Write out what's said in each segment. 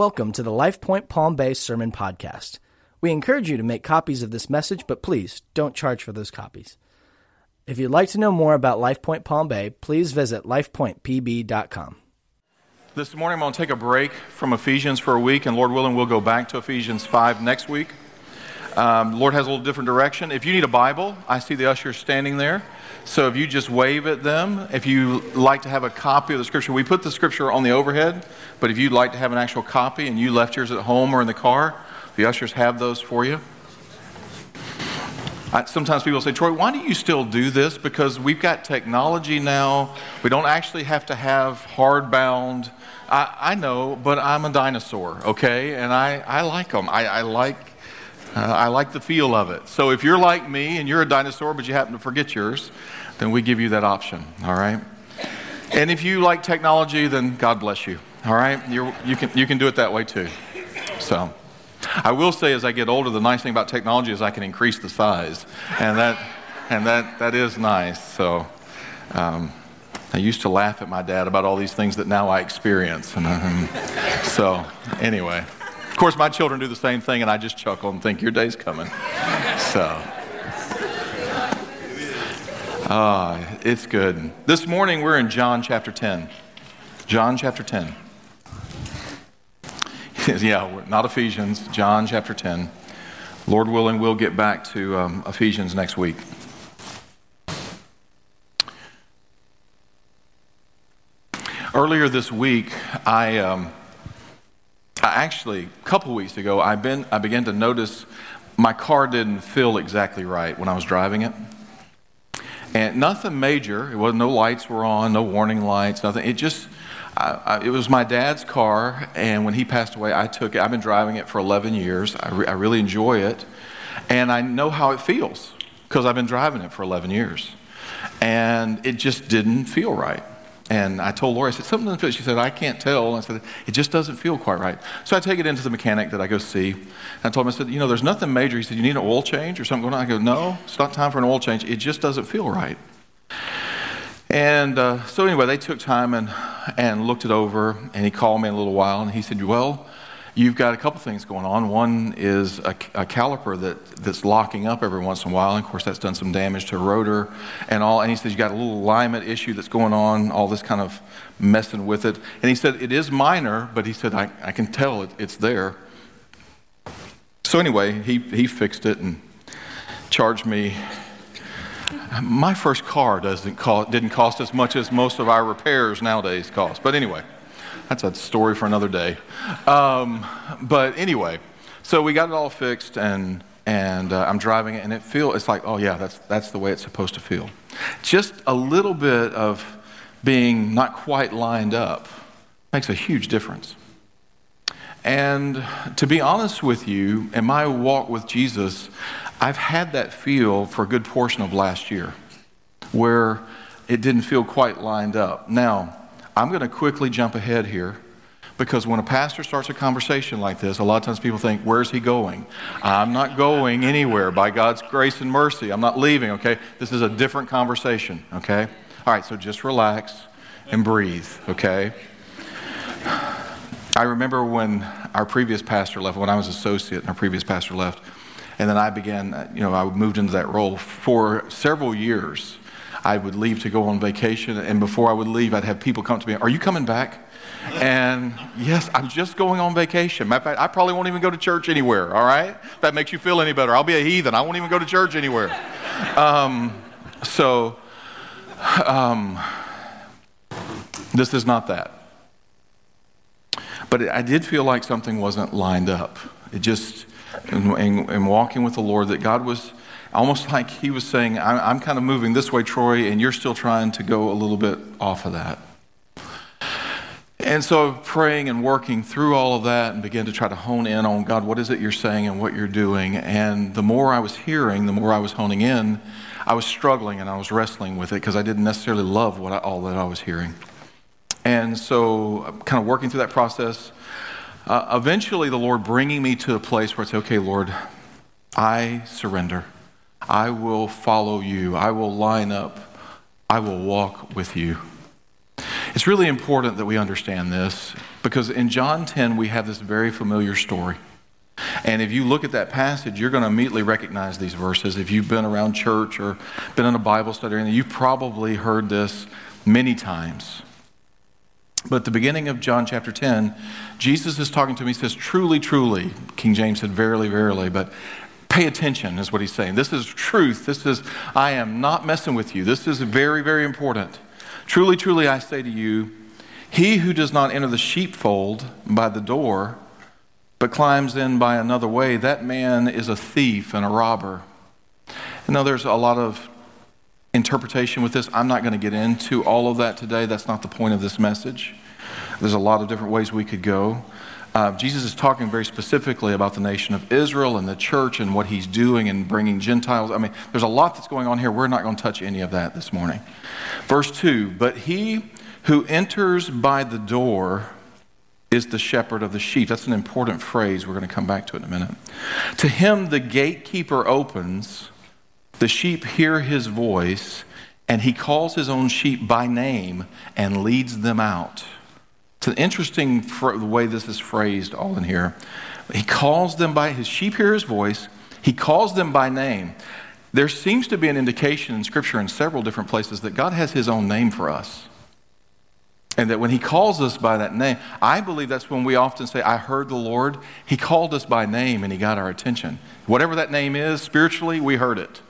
Welcome to the LifePoint Palm Bay Sermon Podcast. We encourage you to make copies of this message, but please don't charge for those copies. If you'd like to know more about LifePoint Palm Bay, please visit lifepointpb.com. This morning I'm going to take a break from Ephesians for a week, and Lord willing, we'll go back to Ephesians 5 next week. Um, Lord has a little different direction. If you need a Bible, I see the ushers standing there. So if you just wave at them, if you like to have a copy of the scripture, we put the scripture on the overhead, but if you'd like to have an actual copy and you left yours at home or in the car, the ushers have those for you. I, sometimes people say, Troy, why do you still do this? Because we've got technology now. We don't actually have to have hardbound. I, I know, but I'm a dinosaur, okay? And I, I like them. I, I like uh, I like the feel of it. So if you're like me and you're a dinosaur, but you happen to forget yours, then we give you that option, all right? And if you like technology, then God bless you, all right? You're, you, can, you can do it that way too. So I will say as I get older, the nice thing about technology is I can increase the size. And that, and that, that is nice. So um, I used to laugh at my dad about all these things that now I experience. And, um, so anyway course, my children do the same thing, and I just chuckle and think, Your day's coming. So. Uh, it's good. This morning we're in John chapter 10. John chapter 10. yeah, not Ephesians, John chapter 10. Lord willing, we'll get back to um, Ephesians next week. Earlier this week, I. Um, actually, a couple weeks ago, I, been, I began to notice my car didn't feel exactly right when I was driving it. And nothing major. It was no lights were on, no warning lights, nothing. It just, I, I, it was my dad's car, and when he passed away, I took it. I've been driving it for 11 years. I, re, I really enjoy it, and I know how it feels because I've been driving it for 11 years. And it just didn't feel right. And I told Lori, I said, something doesn't feel. She said, I can't tell. And I said, it just doesn't feel quite right. So I take it into the mechanic that I go see. And I told him, I said, you know, there's nothing major. He said, you need an oil change or something going on? I go, no, it's not time for an oil change. It just doesn't feel right. And uh, so anyway, they took time and, and looked it over. And he called me in a little while. And he said, well, you've got a couple things going on. One is a, a, caliper that, that's locking up every once in a while. And of course, that's done some damage to rotor and all. And he says, You've got a little alignment issue that's going on, all this kind of messing with it. And he said, It is minor, but he said, I, I can tell it, it's there. So anyway, he, he fixed it and charged me. My first car doesn't cost, didn't cost as much as most of our repairs nowadays cost. But anyway that's a story for another day. Um, but anyway, so we got it all fixed, and and uh, I'm driving it, and it feel it's like, oh yeah, that's that's the way it's supposed to feel. Just a little bit of being not quite lined up makes a huge difference. And to be honest with you, in my walk with Jesus, I've had that feel for a good portion of last year, where it didn't feel quite lined up. Now I'm going to quickly jump ahead here because when a pastor starts a conversation like this, a lot of times people think, Where's he going? I'm not going anywhere by God's grace and mercy. I'm not leaving, okay? This is a different conversation, okay? All right, so just relax and breathe, okay? I remember when our previous pastor left, when I was associate and our previous pastor left, and then I began, you know, I moved into that role for several years. I would leave to go on vacation, and before I would leave, I'd have people come to me, Are you coming back? And yes, I'm just going on vacation. Matter of fact, I probably won't even go to church anywhere, all right? If that makes you feel any better. I'll be a heathen. I won't even go to church anywhere. Um, so, um, this is not that. But I did feel like something wasn't lined up. It just, in, in, in walking with the Lord, that God was almost like he was saying, I'm, kind of moving this way, Troy, and you're still trying to go a little bit off of that. And so, praying and working through all of that and begin to try to hone in on God, what is it you're saying and what you're doing? And the more I was hearing, the more I was honing in, I was struggling and I was wrestling with it because I didn't necessarily love what I, all that I was hearing. And so, kind of working through that process, uh, eventually the Lord bringing me to a place where it's okay, Lord, I surrender. I will follow you. I will line up. I will walk with you. It's really important that we understand this. Because in John 10, we have this very familiar story. And if you look at that passage, you're going to immediately recognize these verses. If you've been around church or been in a Bible study, or you've probably heard this many times. But at the beginning of John chapter 10, Jesus is talking to me. He says, Truly, truly. King James said, Verily, verily. But pay attention, is what he's saying. This is truth. This is, I am not messing with you. This is very, very important. Truly, truly, I say to you, he who does not enter the sheepfold by the door, but climbs in by another way, that man is a thief and a robber. Know, there's a lot of interpretation with this. I'm not going to get into all of that today. That's not the point of this message. There's a lot of different ways we could go. Uh, Jesus is talking very specifically about the nation of Israel and the church and what he's doing and bringing Gentiles. I mean, there's a lot that's going on here. We're not going to touch any of that this morning. Verse 2 But he who enters by the door is the shepherd of the sheep. That's an important phrase. We're going to come back to it in a minute. To him, the gatekeeper opens, the sheep hear his voice, and he calls his own sheep by name and leads them out. It's an interesting fr- the way this is phrased all in here. He calls them by his sheep hear his voice. He calls them by name. There seems to be an indication in Scripture in several different places that God has his own name for us. And that when he calls us by that name, I believe that's when we often say, I heard the Lord. He called us by name and he got our attention. Whatever that name is, spiritually, we heard it.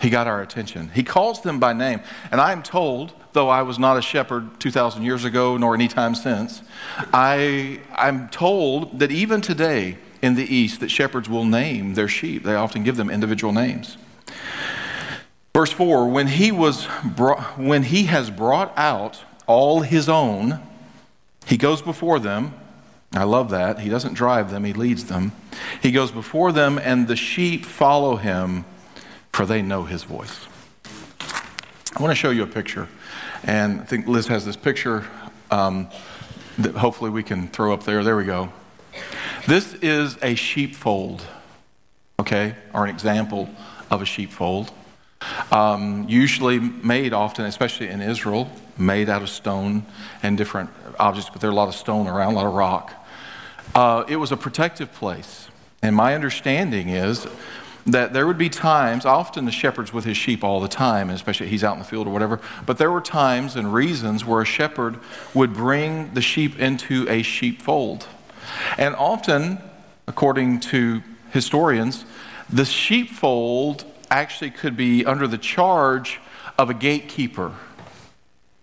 He got our attention. He calls them by name. And I am told, though I was not a shepherd 2,000 years ago nor any time since, I, I'm told that even today in the East, that shepherds will name their sheep. They often give them individual names. Verse 4 when he, was brought, when he has brought out all his own, he goes before them. I love that. He doesn't drive them, he leads them. He goes before them, and the sheep follow him for they know his voice. I want to show you a picture. And I think Liz has this picture um, that hopefully we can throw up there. There we go. This is a sheepfold, okay, or an example of a sheepfold. Um, usually made often, especially in Israel, made out of stone and different objects, but there are a lot of stone around, a lot of rock. Uh, it was a protective place. And my understanding is that there would be times, often the shepherd's with his sheep all the time, especially he's out in the field or whatever, but there were times and reasons where a shepherd would bring the sheep into a sheepfold. And often, according to historians, the sheepfold actually could be under the charge of a gatekeeper.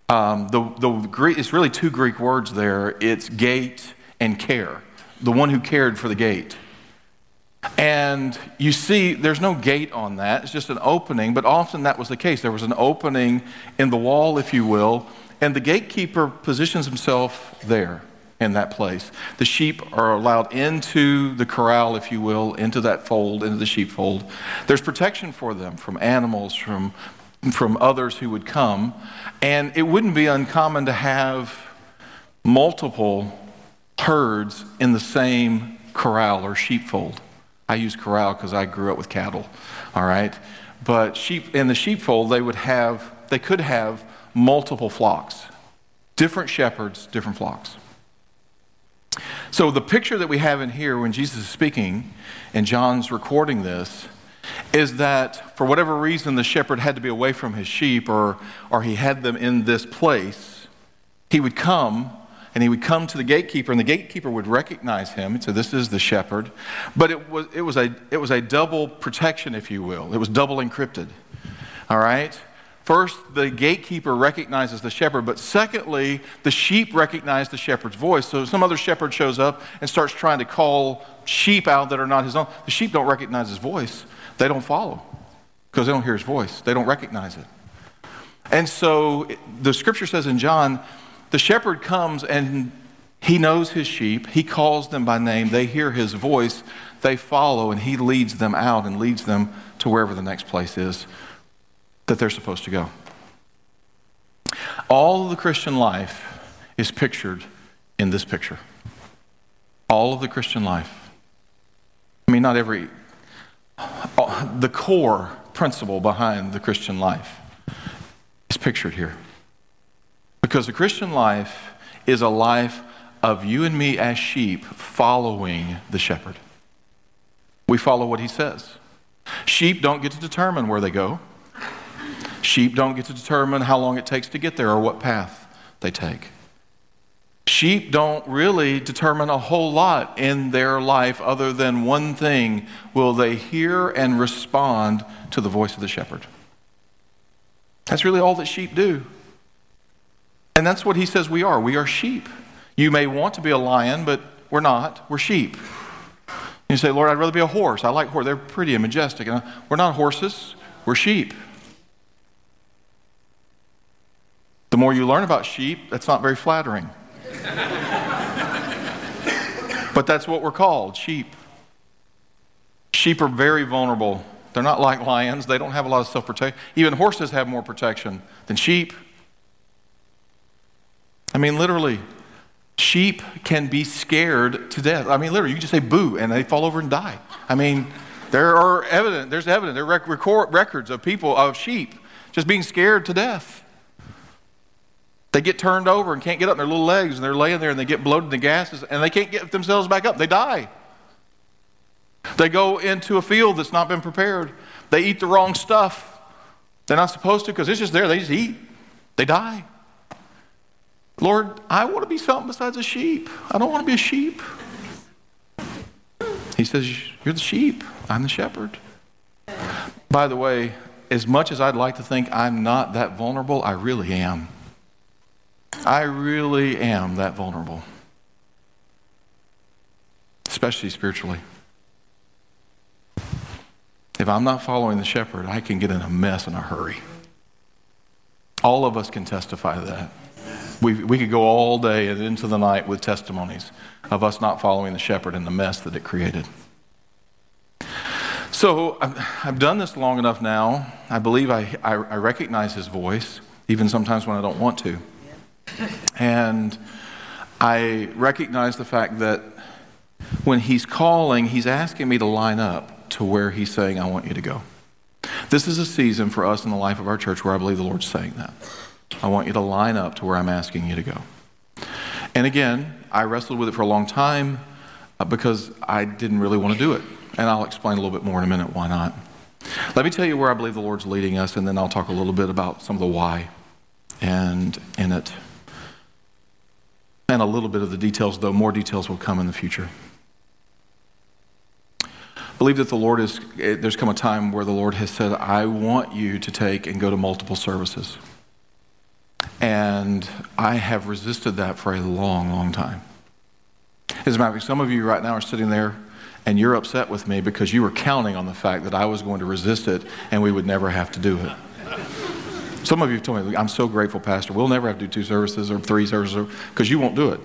Um, the, the, it's really two Greek words there it's gate and care, the one who cared for the gate. And you see, there's no gate on that, it's just an opening, but often that was the case. There was an opening in the wall, if you will, and the gatekeeper positions himself there in that place. The sheep are allowed into the corral, if you will, into that fold, into the sheepfold. There's protection for them from animals, from, from others who would come, and it wouldn't be uncommon to have multiple herds in the same corral or sheepfold. I use corral because I grew up with cattle, all right? But sheep in the sheepfold, they would have, they could have multiple flocks, different shepherds, different flocks. So the picture that we have in here when Jesus is speaking and John's recording this is that for whatever reason the shepherd had to be away from his sheep or, or he had them in this place, he would come and he would come to the gatekeeper, and the gatekeeper would recognize him and say, This is the shepherd. But it was, it was, a, it was a double protection, if you will. It was double encrypted. All right? First, the gatekeeper recognizes the shepherd, but secondly, the sheep recognize the shepherd's voice. So some other shepherd shows up and starts trying to call sheep out that are not his own. The sheep don't recognize his voice, they don't follow because they don't hear his voice, they don't recognize it. And so the scripture says in John, the shepherd comes and he knows his sheep. He calls them by name. They hear his voice. They follow, and he leads them out and leads them to wherever the next place is that they're supposed to go. All of the Christian life is pictured in this picture. All of the Christian life. I mean, not every, uh, the core principle behind the Christian life is pictured here. Because the Christian life is a life of you and me as sheep following the shepherd. We follow what he says. Sheep don't get to determine where they go. Sheep don't get to determine how long it takes to get there or what path they take. Sheep don't really determine a whole lot in their life other than one thing will they hear and respond to the voice of the shepherd? That's really all that sheep do. And that's what he says we are. We are sheep. You may want to be a lion, but we're not. We're sheep. You say, Lord, I'd rather be a horse. I like horse. They're pretty and majestic. And uh, we're not horses, we're sheep. The more you learn about sheep, that's not very flattering. but that's what we're called sheep. Sheep are very vulnerable. They're not like lions, they don't have a lot of self protection. Even horses have more protection than sheep. I mean, literally, sheep can be scared to death. I mean, literally, you just say boo and they fall over and die. I mean, there are evidence, there's evidence, there are record, records of people, of sheep, just being scared to death. They get turned over and can't get up on their little legs, and they're laying there and they get bloated in the gases, and they can't get themselves back up. They die. They go into a field that's not been prepared. They eat the wrong stuff. They're not supposed to because it's just there. They just eat. They die. Lord, I want to be something besides a sheep. I don't want to be a sheep. He says, You're the sheep. I'm the shepherd. By the way, as much as I'd like to think I'm not that vulnerable, I really am. I really am that vulnerable, especially spiritually. If I'm not following the shepherd, I can get in a mess in a hurry. All of us can testify to that. We, we could go all day and into the night with testimonies of us not following the shepherd and the mess that it created. So I've done this long enough now. I believe I, I, I recognize his voice, even sometimes when I don't want to. And I recognize the fact that when he's calling, he's asking me to line up to where he's saying, I want you to go. This is a season for us in the life of our church where I believe the Lord's saying that. I want you to line up to where I'm asking you to go. And again, I wrestled with it for a long time uh, because I didn't really want to do it. And I'll explain a little bit more in a minute why not. Let me tell you where I believe the Lord's leading us, and then I'll talk a little bit about some of the why and in it. And a little bit of the details, though more details will come in the future. I believe that the Lord is, eh, there's come a time where the Lord has said, I want you to take and go to multiple services. And I have resisted that for a long, long time. As a matter of fact, some of you right now are sitting there and you're upset with me because you were counting on the fact that I was going to resist it and we would never have to do it. Some of you have told me, I'm so grateful, Pastor. We'll never have to do two services or three services because you won't do it.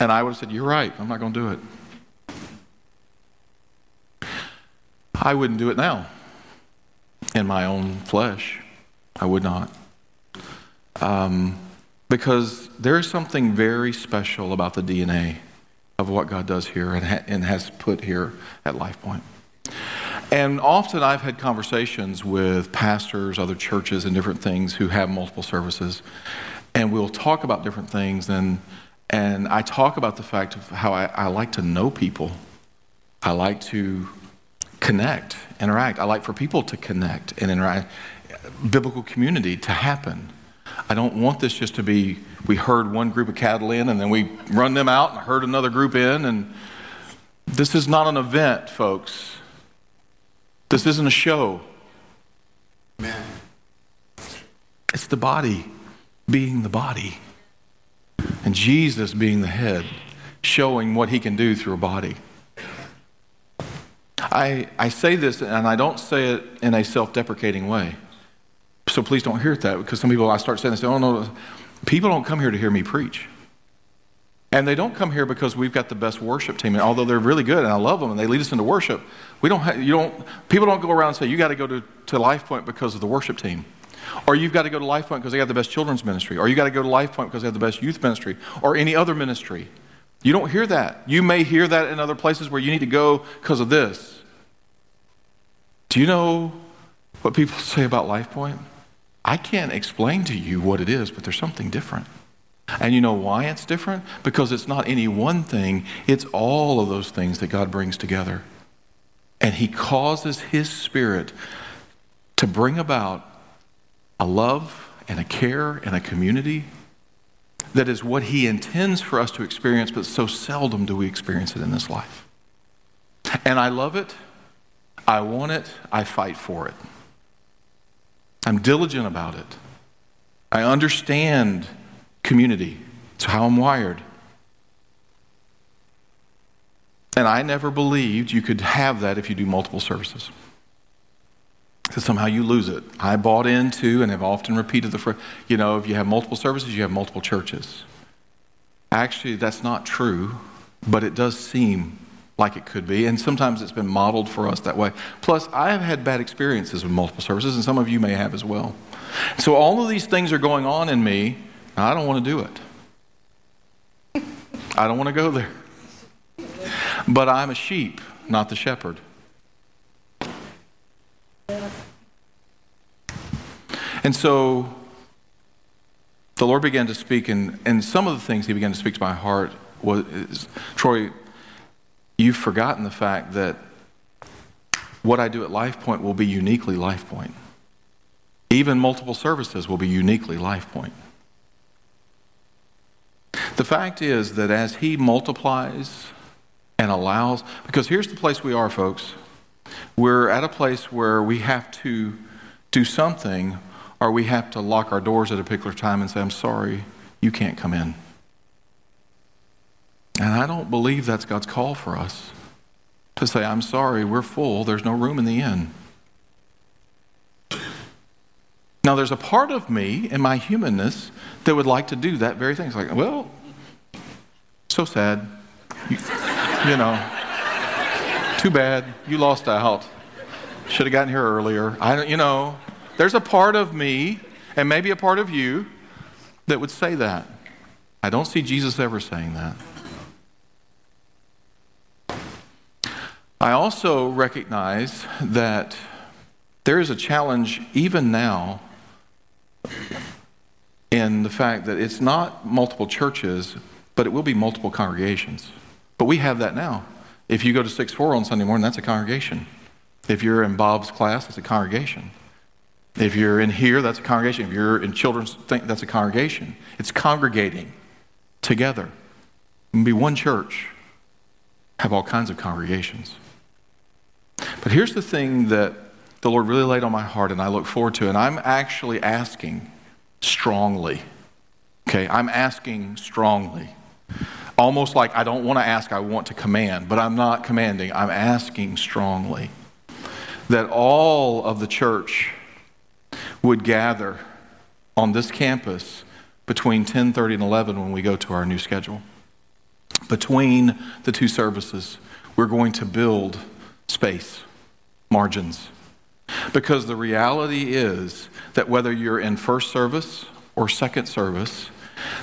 And I would have said, You're right. I'm not going to do it. I wouldn't do it now in my own flesh. I would not. Um, because there is something very special about the DNA of what God does here and, ha- and has put here at LifePoint. And often I've had conversations with pastors, other churches, and different things who have multiple services, and we'll talk about different things. And, and I talk about the fact of how I, I like to know people, I like to connect, interact. I like for people to connect and interact, biblical community to happen. I don't want this just to be we herd one group of cattle in and then we run them out and herd another group in. And this is not an event, folks. This isn't a show. Man. It's the body being the body. And Jesus being the head, showing what he can do through a body. I, I say this, and I don't say it in a self deprecating way. So please don't hear that because some people, I start saying this, oh no, people don't come here to hear me preach. And they don't come here because we've got the best worship team. And although they're really good and I love them and they lead us into worship, we don't you don't, people don't go around and say, you got to go to, to LifePoint because of the worship team. Or you've got to go to LifePoint because they have the best children's ministry. Or you got to go to LifePoint because they have the best youth ministry. Or any other ministry. You don't hear that. You may hear that in other places where you need to go because of this. Do you know what people say about LifePoint? I can't explain to you what it is, but there's something different. And you know why it's different? Because it's not any one thing, it's all of those things that God brings together. And He causes His Spirit to bring about a love and a care and a community that is what He intends for us to experience, but so seldom do we experience it in this life. And I love it. I want it. I fight for it. I'm diligent about it. I understand community. It's how I'm wired. And I never believed you could have that if you do multiple services. Because somehow you lose it. I bought into and have often repeated the phrase, you know, if you have multiple services, you have multiple churches. Actually, that's not true, but it does seem like it could be. And sometimes it's been modeled for us that way. Plus, I have had bad experiences with multiple services, and some of you may have as well. So all of these things are going on in me I don't want to do it. I don't want to go there. But I'm a sheep, not the shepherd. And so the Lord began to speak, and, and some of the things He began to speak to my heart was Troy, you've forgotten the fact that what I do at Life Point will be uniquely Life Point. Even multiple services will be uniquely Life Point. The fact is that as He multiplies and allows, because here's the place we are, folks. We're at a place where we have to do something or we have to lock our doors at a particular time and say, I'm sorry, you can't come in. And I don't believe that's God's call for us to say, I'm sorry, we're full, there's no room in the inn. Now, there's a part of me in my humanness that would like to do that very thing. It's like, well, so sad. You, you know, too bad. You lost out. Should have gotten here earlier. I don't, you know, there's a part of me, and maybe a part of you, that would say that. I don't see Jesus ever saying that. I also recognize that there is a challenge even now in the fact that it's not multiple churches, but it will be multiple congregations. But we have that now. If you go to 6 4 on Sunday morning, that's a congregation. If you're in Bob's class, that's a congregation. If you're in here, that's a congregation. If you're in children's that's a congregation. It's congregating together. It be one church, have all kinds of congregations. But here's the thing that the Lord really laid on my heart and I look forward to, and I'm actually asking strongly. Okay, I'm asking strongly. Almost like I don't want to ask, I want to command, but I'm not commanding. I'm asking strongly that all of the church would gather on this campus between 10:30 and 11 when we go to our new schedule. Between the two services, we're going to build space, margins. Because the reality is that whether you're in first service or second service,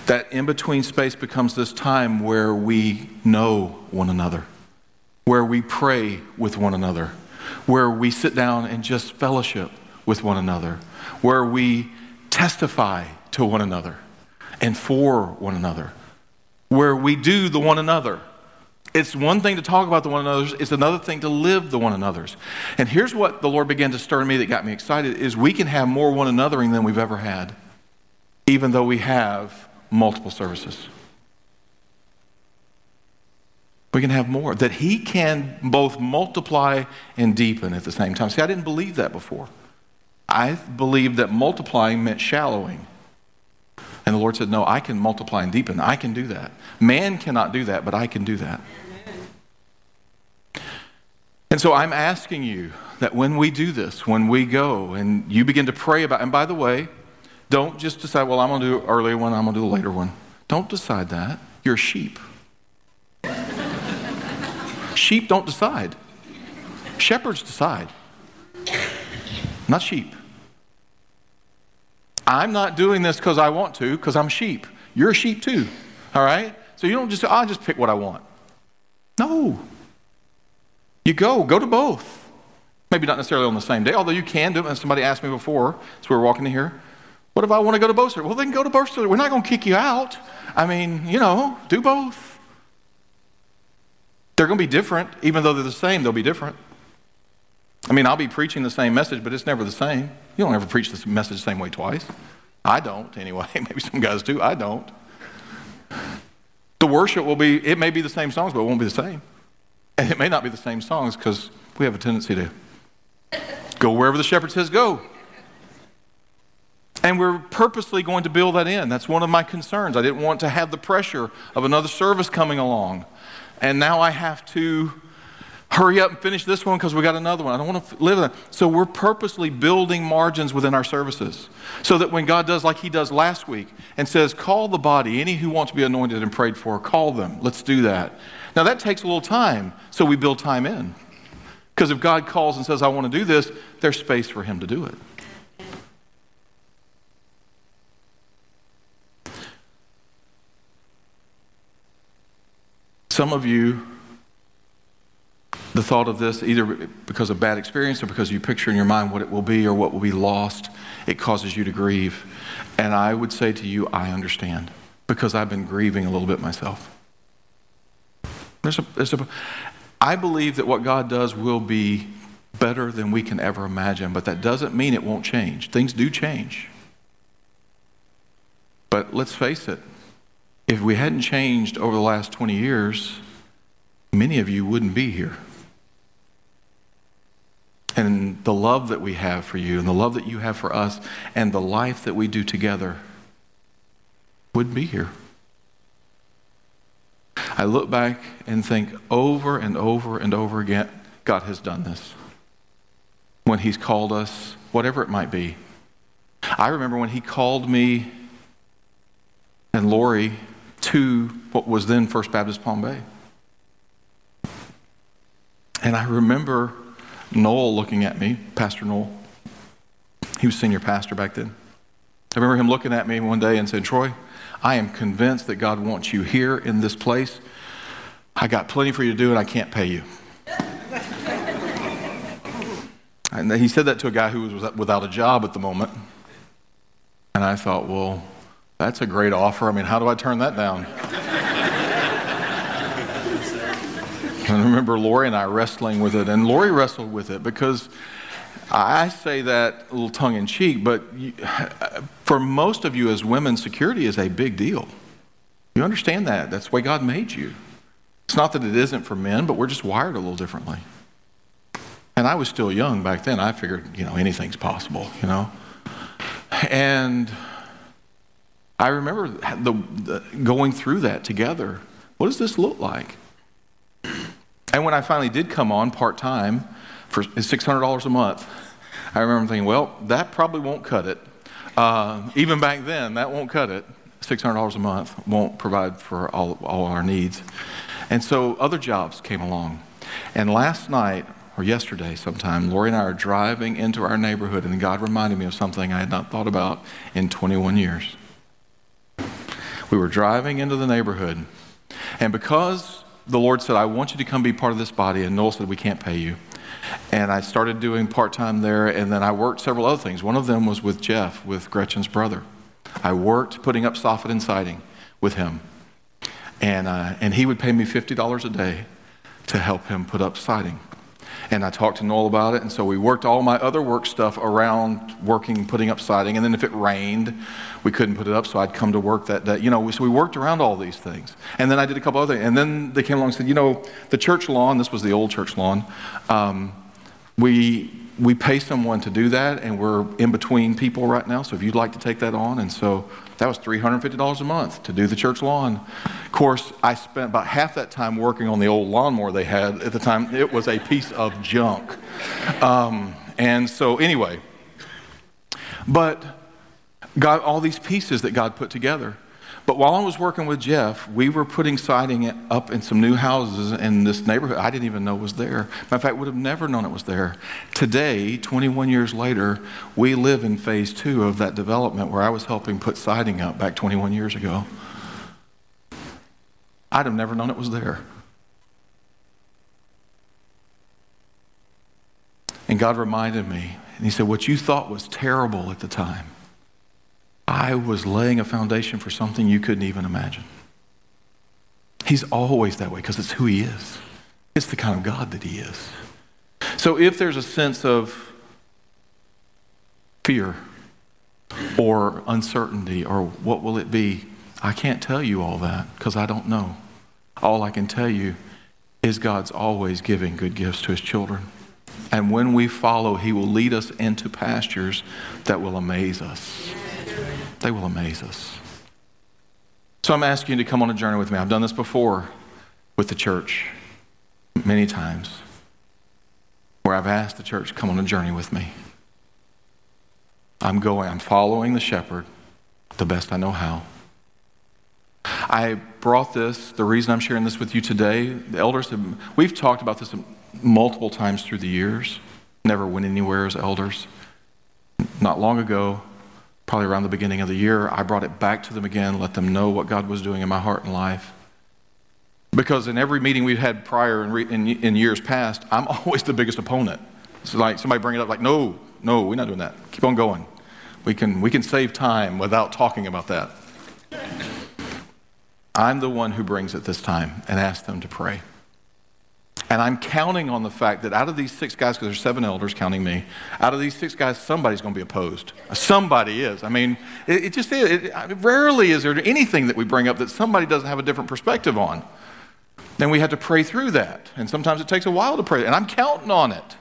that in between space becomes this time where we know one another, where we pray with one another, where we sit down and just fellowship with one another, where we testify to one another and for one another, where we do the one another. It's one thing to talk about the one another's, it's another thing to live the one another's. And here's what the Lord began to stir in me that got me excited is we can have more one anothering than we've ever had, even though we have multiple services. We can have more. That He can both multiply and deepen at the same time. See, I didn't believe that before. I believed that multiplying meant shallowing. And the Lord said, No, I can multiply and deepen. I can do that. Man cannot do that, but I can do that. And so I'm asking you that when we do this, when we go and you begin to pray about, and by the way, don't just decide, well, I'm going to do an earlier one, I'm going to do the later one. Don't decide that. You're a sheep. sheep don't decide. Shepherds decide, not sheep. I'm not doing this because I want to, because I'm sheep. You're a sheep too, all right? So you don't just, I'll just pick what I want. No. You go, go to both. Maybe not necessarily on the same day, although you can do it. And somebody asked me before, as we were walking in here, What if I want to go to both? Well, then go to both. We're not going to kick you out. I mean, you know, do both. They're going to be different. Even though they're the same, they'll be different. I mean, I'll be preaching the same message, but it's never the same. You don't ever preach this message the same way twice. I don't, anyway. Maybe some guys do. I don't. The worship will be, it may be the same songs, but it won't be the same. And it may not be the same songs because we have a tendency to go wherever the shepherd says go. And we're purposely going to build that in. That's one of my concerns. I didn't want to have the pressure of another service coming along. And now I have to hurry up and finish this one because we got another one. I don't want to live that. So we're purposely building margins within our services so that when God does like he does last week and says, call the body, any who want to be anointed and prayed for, call them. Let's do that. Now that takes a little time, so we build time in. Because if God calls and says, I want to do this, there's space for him to do it. Some of you, the thought of this, either because of bad experience or because you picture in your mind what it will be or what will be lost, it causes you to grieve. And I would say to you, I understand because I've been grieving a little bit myself. There's a, there's a, I believe that what God does will be better than we can ever imagine, but that doesn't mean it won't change. Things do change. But let's face it, if we hadn't changed over the last 20 years, many of you wouldn't be here. And the love that we have for you, and the love that you have for us, and the life that we do together wouldn't be here. I look back and think over and over and over again, God has done this. When He's called us, whatever it might be. I remember when He called me and Lori to what was then First Baptist Palm Bay. And I remember Noel looking at me, Pastor Noel. He was senior pastor back then. I remember him looking at me one day and saying, Troy, I am convinced that God wants you here in this place. I got plenty for you to do and I can't pay you. and he said that to a guy who was without a job at the moment. And I thought, well, that's a great offer. I mean, how do I turn that down? I remember Lori and I wrestling with it, and Lori wrestled with it because I say that a little tongue in cheek, but you, for most of you as women, security is a big deal. You understand that. That's the way God made you. It's not that it isn't for men, but we're just wired a little differently. And I was still young back then. I figured, you know, anything's possible, you know. And I remember the, the, going through that together. What does this look like? And when I finally did come on part time for $600 a month, I remember thinking, well, that probably won't cut it. Uh, even back then, that won't cut it. $600 a month won't provide for all, all our needs. And so other jobs came along. And last night, or yesterday sometime, Lori and I are driving into our neighborhood, and God reminded me of something I had not thought about in 21 years. We were driving into the neighborhood, and because the Lord said, I want you to come be part of this body, and Noel said, We can't pay you. And I started doing part time there, and then I worked several other things. One of them was with Jeff, with Gretchen's brother. I worked putting up soffit and siding with him. And, uh, and he would pay me $50 a day to help him put up siding. And I talked to Noel about it, and so we worked all my other work stuff around working, putting up siding. And then if it rained, we couldn't put it up, so I'd come to work that day. You know, so we worked around all these things. And then I did a couple other things. And then they came along and said, you know, the church lawn, this was the old church lawn, um, we, we pay someone to do that, and we're in between people right now. So if you'd like to take that on, and so that was $350 a month to do the church lawn. Of course, I spent about half that time working on the old lawnmower they had at the time. It was a piece of junk. Um, and so, anyway, but got all these pieces that God put together. But while I was working with Jeff, we were putting siding up in some new houses in this neighborhood I didn't even know was there. Matter of fact, would have never known it was there. Today, 21 years later, we live in phase two of that development where I was helping put siding up back 21 years ago. I'd have never known it was there. And God reminded me, and He said, What you thought was terrible at the time I was laying a foundation for something you couldn't even imagine. He's always that way because it's who he is. It's the kind of God that he is. So if there's a sense of fear or uncertainty or what will it be, I can't tell you all that because I don't know. All I can tell you is God's always giving good gifts to his children. And when we follow, he will lead us into pastures that will amaze us. They will amaze us. So I'm asking you to come on a journey with me. I've done this before with the church many times where I've asked the church, come on a journey with me. I'm going, I'm following the shepherd the best I know how. I brought this, the reason I'm sharing this with you today, the elders have, we've talked about this multiple times through the years, never went anywhere as elders. Not long ago, probably around the beginning of the year, I brought it back to them again, let them know what God was doing in my heart and life. Because in every meeting we've had prior in, in, in years past, I'm always the biggest opponent. It's like somebody bring it up, like, no, no, we're not doing that. Keep on going. We can, we can save time without talking about that. I'm the one who brings it this time and asks them to pray. And I'm counting on the fact that out of these six guys, because there's seven elders counting me, out of these six guys, somebody's going to be opposed. Somebody is. I mean, it, it just is. It, rarely is there anything that we bring up that somebody doesn't have a different perspective on. Then we have to pray through that. And sometimes it takes a while to pray. And I'm counting on it.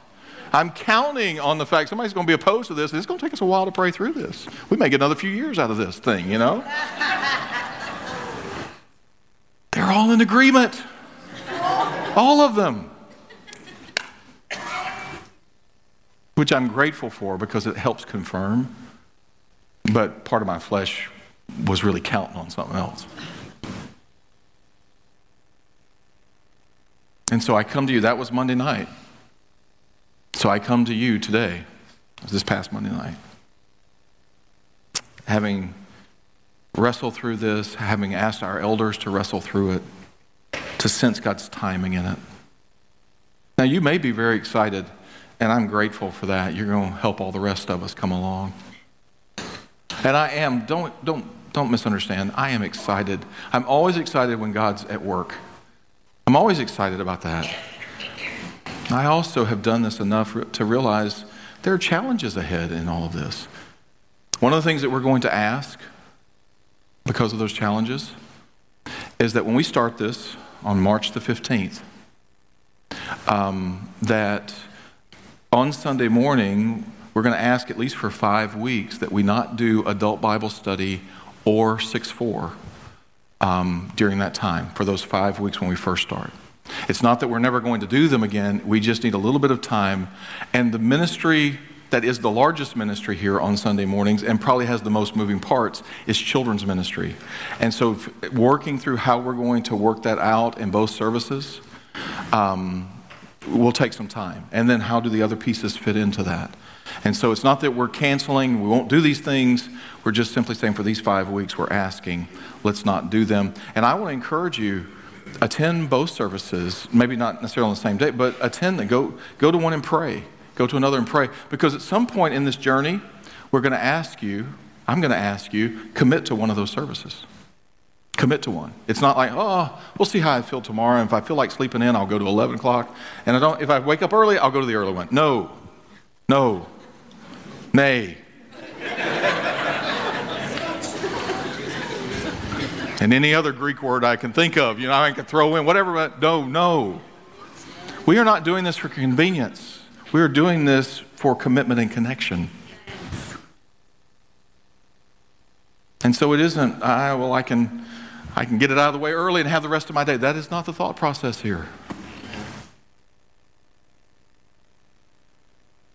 I'm counting on the fact somebody's going to be opposed to this. It's going to take us a while to pray through this. We may get another few years out of this thing, you know? They're all in agreement. All of them. Which I'm grateful for because it helps confirm. But part of my flesh was really counting on something else. And so I come to you. That was Monday night. So I come to you today, this past Monday night, having wrestled through this, having asked our elders to wrestle through it, to sense God's timing in it. Now, you may be very excited, and I'm grateful for that. You're going to help all the rest of us come along. And I am, don't, don't, don't misunderstand. I am excited. I'm always excited when God's at work. I'm always excited about that. I also have done this enough to realize there are challenges ahead in all of this. One of the things that we're going to ask because of those challenges is that when we start this on March the 15th, um, that on Sunday morning, we're going to ask at least for five weeks that we not do adult Bible study or 6 4 um, during that time for those five weeks when we first start. It's not that we're never going to do them again. We just need a little bit of time. And the ministry that is the largest ministry here on Sunday mornings and probably has the most moving parts is children's ministry. And so, working through how we're going to work that out in both services um, will take some time. And then, how do the other pieces fit into that? And so, it's not that we're canceling, we won't do these things. We're just simply saying for these five weeks, we're asking, let's not do them. And I want to encourage you attend both services, maybe not necessarily on the same day, but attend them. Go, go to one and pray. Go to another and pray. Because at some point in this journey, we're going to ask you, I'm going to ask you, commit to one of those services. Commit to one. It's not like, oh, we'll see how I feel tomorrow. And if I feel like sleeping in, I'll go to 11 o'clock. And I don't, if I wake up early, I'll go to the early one. No. No. Nay. and any other Greek word I can think of. You know, I can throw in whatever, but no, no. We are not doing this for convenience. We are doing this for commitment and connection. And so it isn't, I, well, I can, I can get it out of the way early and have the rest of my day. That is not the thought process here.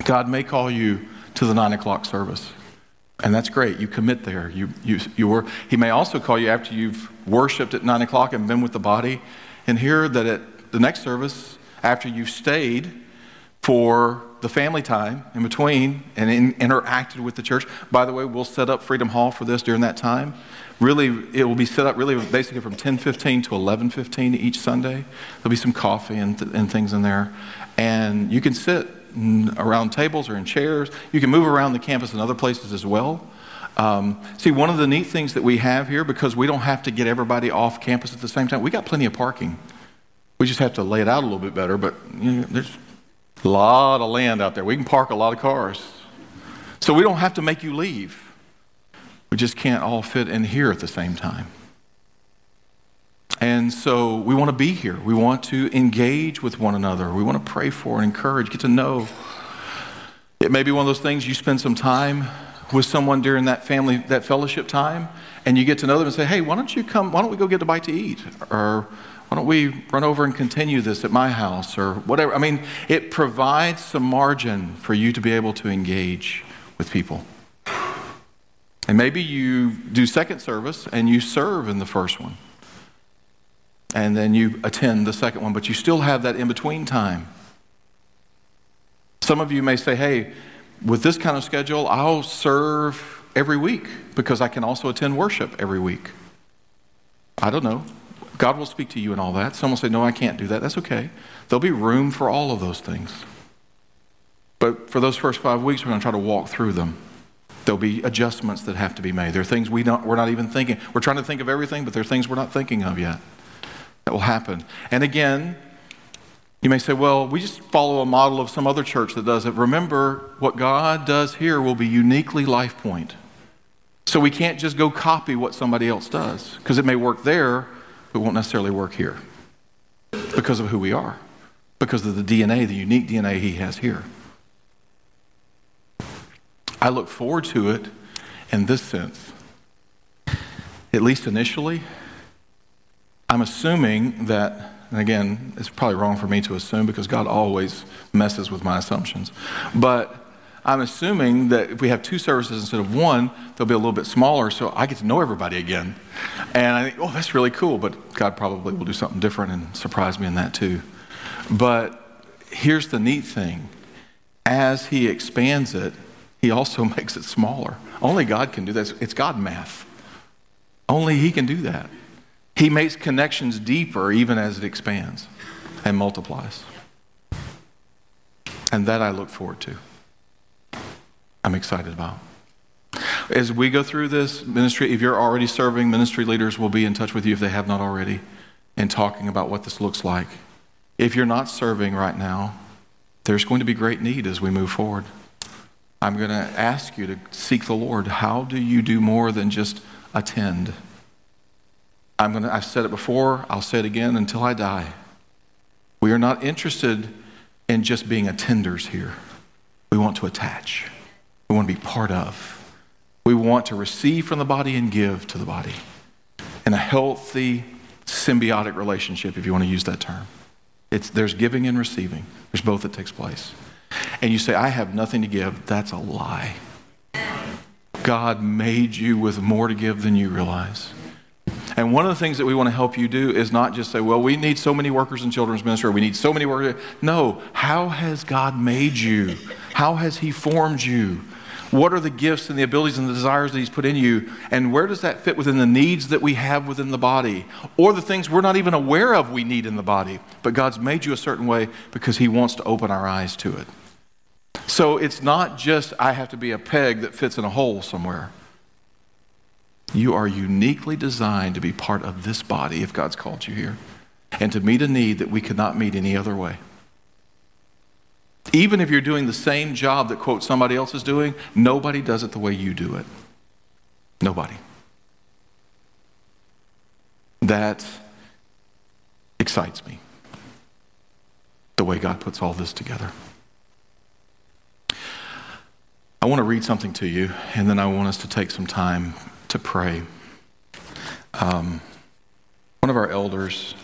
God may call you to the nine o'clock service. And that's great. You commit there. You, you, you were, he may also call you after you've worshiped at 9 o'clock and been with the body and hear that at the next service, after you've stayed for the family time in between and in, interacted with the church. By the way, we'll set up Freedom Hall for this during that time. Really, it will be set up really basically from 10:15 to 11:15 each Sunday. There'll be some coffee and, th- and things in there, and you can sit around tables or in chairs. You can move around the campus and other places as well. Um, see, one of the neat things that we have here, because we don't have to get everybody off campus at the same time, we got plenty of parking. We just have to lay it out a little bit better, but you know, there's a lot of land out there. We can park a lot of cars. So we don't have to make you leave. We just can't all fit in here at the same time. And so we want to be here. We want to engage with one another. We want to pray for and encourage, get to know. It may be one of those things you spend some time with someone during that family, that fellowship time, and you get to know them and say, hey, why don't you come, why don't we go get a bite to eat? Or why don't we run over and continue this at my house? Or whatever. I mean, it provides some margin for you to be able to engage with people. And maybe you do second service and you serve in the first one. And then you attend the second one, but you still have that in between time. Some of you may say, hey, with this kind of schedule, I'll serve every week because I can also attend worship every week. I don't know. God will speak to you and all that. Some will say, no, I can't do that. That's okay. There'll be room for all of those things. But for those first five weeks, we're going to try to walk through them. There'll be adjustments that have to be made. There are things we don't, we're not even thinking. We're trying to think of everything, but there are things we're not thinking of yet that will happen. And again, you may say, well, we just follow a model of some other church that does it. Remember, what God does here will be uniquely life point. So we can't just go copy what somebody else does because it may work there, but won't necessarily work here because of who we are, because of the DNA, the unique DNA He has here. I look forward to it in this sense. At least initially, I'm assuming that and again, it's probably wrong for me to assume because God always messes with my assumptions. But I'm assuming that if we have two services instead of one, they'll be a little bit smaller so I get to know everybody again. And I think, oh, that's really cool. But God probably will do something different and surprise me in that too. But here's the neat thing as He expands it, He also makes it smaller. Only God can do that. It's God math. Only He can do that. He makes connections deeper even as it expands and multiplies. And that I look forward to. I'm excited about. As we go through this ministry, if you're already serving, ministry leaders will be in touch with you if they have not already and talking about what this looks like. If you're not serving right now, there's going to be great need as we move forward. I'm going to ask you to seek the Lord. How do you do more than just attend? I'm gonna, I've said it before, I'll say it again until I die. We are not interested in just being attenders here. We want to attach, we want to be part of. We want to receive from the body and give to the body in a healthy, symbiotic relationship, if you want to use that term. It's, there's giving and receiving, there's both that takes place. And you say, I have nothing to give. That's a lie. God made you with more to give than you realize. And one of the things that we want to help you do is not just say, well, we need so many workers in children's ministry, we need so many workers. No, how has God made you? How has He formed you? What are the gifts and the abilities and the desires that He's put in you? And where does that fit within the needs that we have within the body? Or the things we're not even aware of we need in the body? But God's made you a certain way because He wants to open our eyes to it. So it's not just, I have to be a peg that fits in a hole somewhere. You are uniquely designed to be part of this body if God's called you here and to meet a need that we could not meet any other way. Even if you're doing the same job that, quote, somebody else is doing, nobody does it the way you do it. Nobody. That excites me, the way God puts all this together. I want to read something to you, and then I want us to take some time to pray. Um, one of our elders,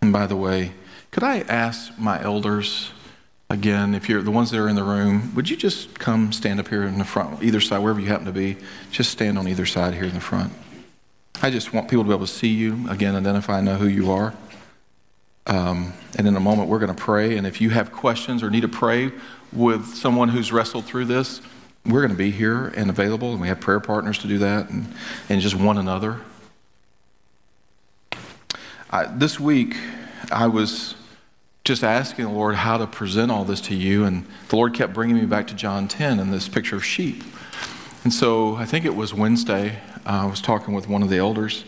and by the way, could I ask my elders again, if you're the ones that are in the room, would you just come stand up here in the front, either side, wherever you happen to be? Just stand on either side here in the front. I just want people to be able to see you, again, identify, and know who you are. Um, and in a moment, we're going to pray. And if you have questions or need to pray with someone who's wrestled through this, we're going to be here and available, and we have prayer partners to do that, and, and just one another. I, this week, I was just asking the Lord how to present all this to you. And the Lord kept bringing me back to John 10 and this picture of sheep. And so I think it was Wednesday, uh, I was talking with one of the elders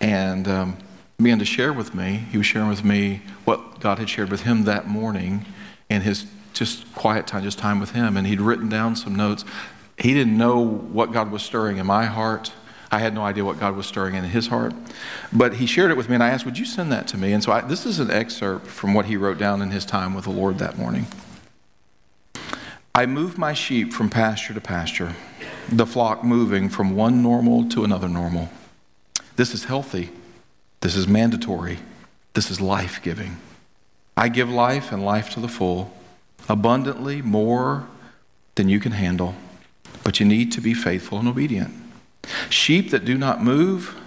and um, began to share with me. He was sharing with me what God had shared with him that morning in his just quiet time, just time with him. And he'd written down some notes. He didn't know what God was stirring in my heart. I had no idea what God was stirring in his heart. But he shared it with me, and I asked, Would you send that to me? And so I, this is an excerpt from what he wrote down in his time with the Lord that morning. I move my sheep from pasture to pasture, the flock moving from one normal to another normal. This is healthy. This is mandatory. This is life giving. I give life and life to the full, abundantly more than you can handle, but you need to be faithful and obedient. Sheep that do not move,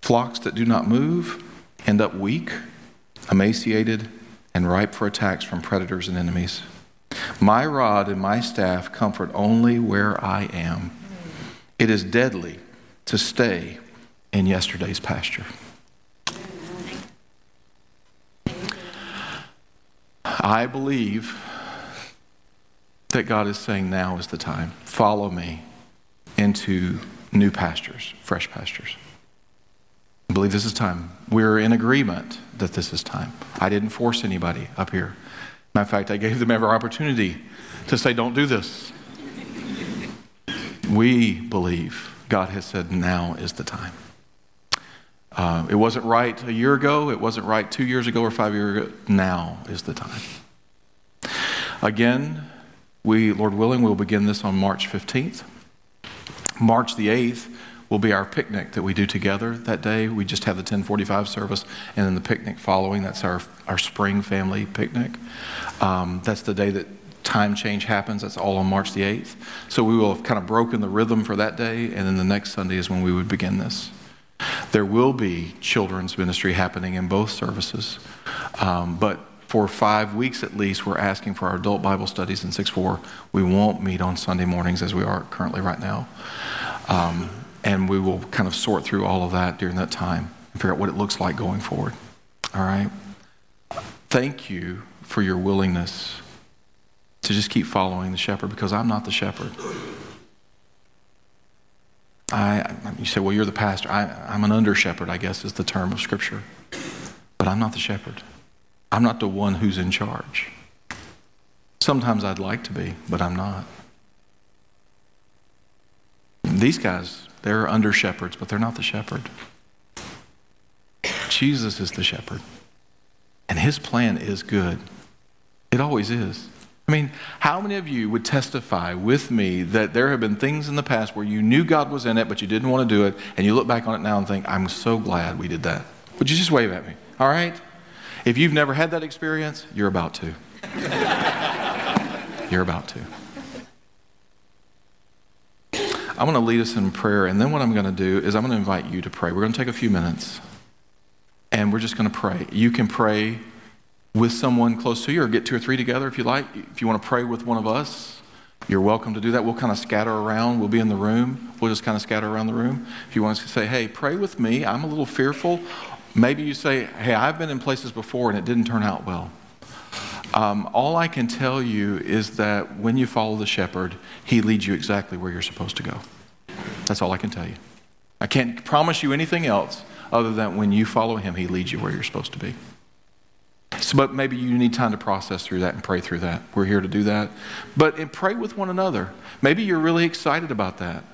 flocks that do not move, end up weak, emaciated, and ripe for attacks from predators and enemies. My rod and my staff comfort only where I am. It is deadly to stay in yesterday's pasture. I believe that God is saying now is the time. Follow me into new pastures, fresh pastures. I believe this is time. We're in agreement that this is time. I didn't force anybody up here. Matter of fact, I gave them every opportunity to say, don't do this. We believe God has said now is the time. Uh, it wasn't right a year ago, it wasn't right two years ago or five years ago. Now is the time. Again, we, Lord willing, we'll begin this on March 15th. March the 8th will be our picnic that we do together that day. We just have the 1045 service and then the picnic following. That's our, our spring family picnic. Um, that's the day that time change happens. That's all on March the 8th. So we will have kind of broken the rhythm for that day, and then the next Sunday is when we would begin this. There will be children's ministry happening in both services, um, but for five weeks at least, we're asking for our adult Bible studies in 6 4. We won't meet on Sunday mornings as we are currently right now. Um, and we will kind of sort through all of that during that time and figure out what it looks like going forward. All right? Thank you for your willingness to just keep following the shepherd because I'm not the shepherd. I, you say, well, you're the pastor. I, I'm an under shepherd, I guess is the term of Scripture. But I'm not the shepherd. I'm not the one who's in charge. Sometimes I'd like to be, but I'm not. These guys, they're under shepherds, but they're not the shepherd. Jesus is the shepherd. And his plan is good. It always is. I mean, how many of you would testify with me that there have been things in the past where you knew God was in it, but you didn't want to do it, and you look back on it now and think, I'm so glad we did that? Would you just wave at me? All right? If you've never had that experience, you're about to. you're about to. I'm going to lead us in prayer, and then what I'm going to do is I'm going to invite you to pray. We're going to take a few minutes, and we're just going to pray. You can pray with someone close to you, or get two or three together if you like. If you want to pray with one of us, you're welcome to do that. We'll kind of scatter around. We'll be in the room. We'll just kind of scatter around the room. If you want to say, hey, pray with me, I'm a little fearful, Maybe you say, hey, I've been in places before and it didn't turn out well. Um, all I can tell you is that when you follow the shepherd, he leads you exactly where you're supposed to go. That's all I can tell you. I can't promise you anything else other than when you follow him, he leads you where you're supposed to be. So, but maybe you need time to process through that and pray through that. We're here to do that. But pray with one another. Maybe you're really excited about that.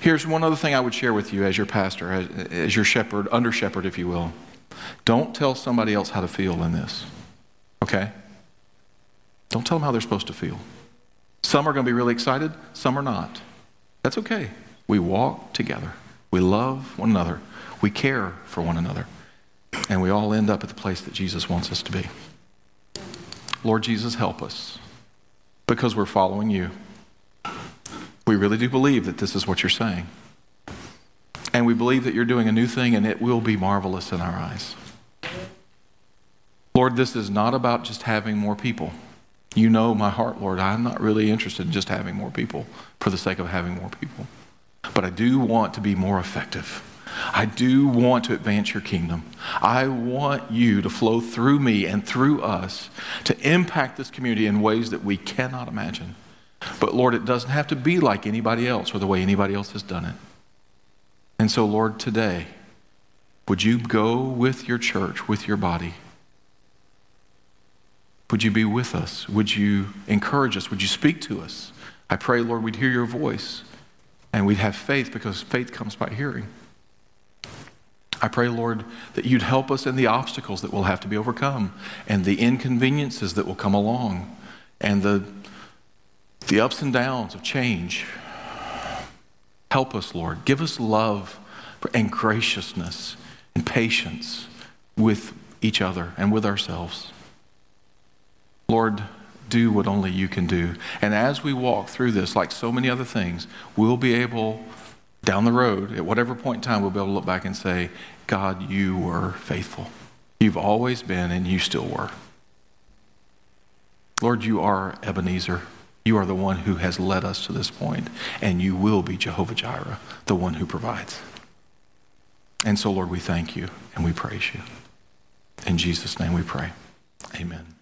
Here's one other thing I would share with you as your pastor, as, as your shepherd, under shepherd, if you will. Don't tell somebody else how to feel in this. Okay? Don't tell them how they're supposed to feel. Some are going to be really excited, some are not. That's okay. We walk together. We love one another. We care for one another. And we all end up at the place that Jesus wants us to be. Lord Jesus, help us because we're following you. We really do believe that this is what you're saying. And we believe that you're doing a new thing and it will be marvelous in our eyes. Lord, this is not about just having more people. You know my heart, Lord. I'm not really interested in just having more people for the sake of having more people. But I do want to be more effective. I do want to advance your kingdom. I want you to flow through me and through us to impact this community in ways that we cannot imagine. But Lord, it doesn't have to be like anybody else or the way anybody else has done it. And so, Lord, today, would you go with your church, with your body? Would you be with us? Would you encourage us? Would you speak to us? I pray, Lord, we'd hear your voice and we'd have faith because faith comes by hearing. I pray, Lord, that you'd help us in the obstacles that will have to be overcome and the inconveniences that will come along and the, the ups and downs of change. Help us, Lord. Give us love and graciousness and patience with each other and with ourselves. Lord, do what only you can do. And as we walk through this, like so many other things, we'll be able, down the road, at whatever point in time, we'll be able to look back and say, God, you were faithful. You've always been, and you still were. Lord, you are Ebenezer. You are the one who has led us to this point, and you will be Jehovah Jireh, the one who provides. And so, Lord, we thank you and we praise you. In Jesus' name we pray. Amen.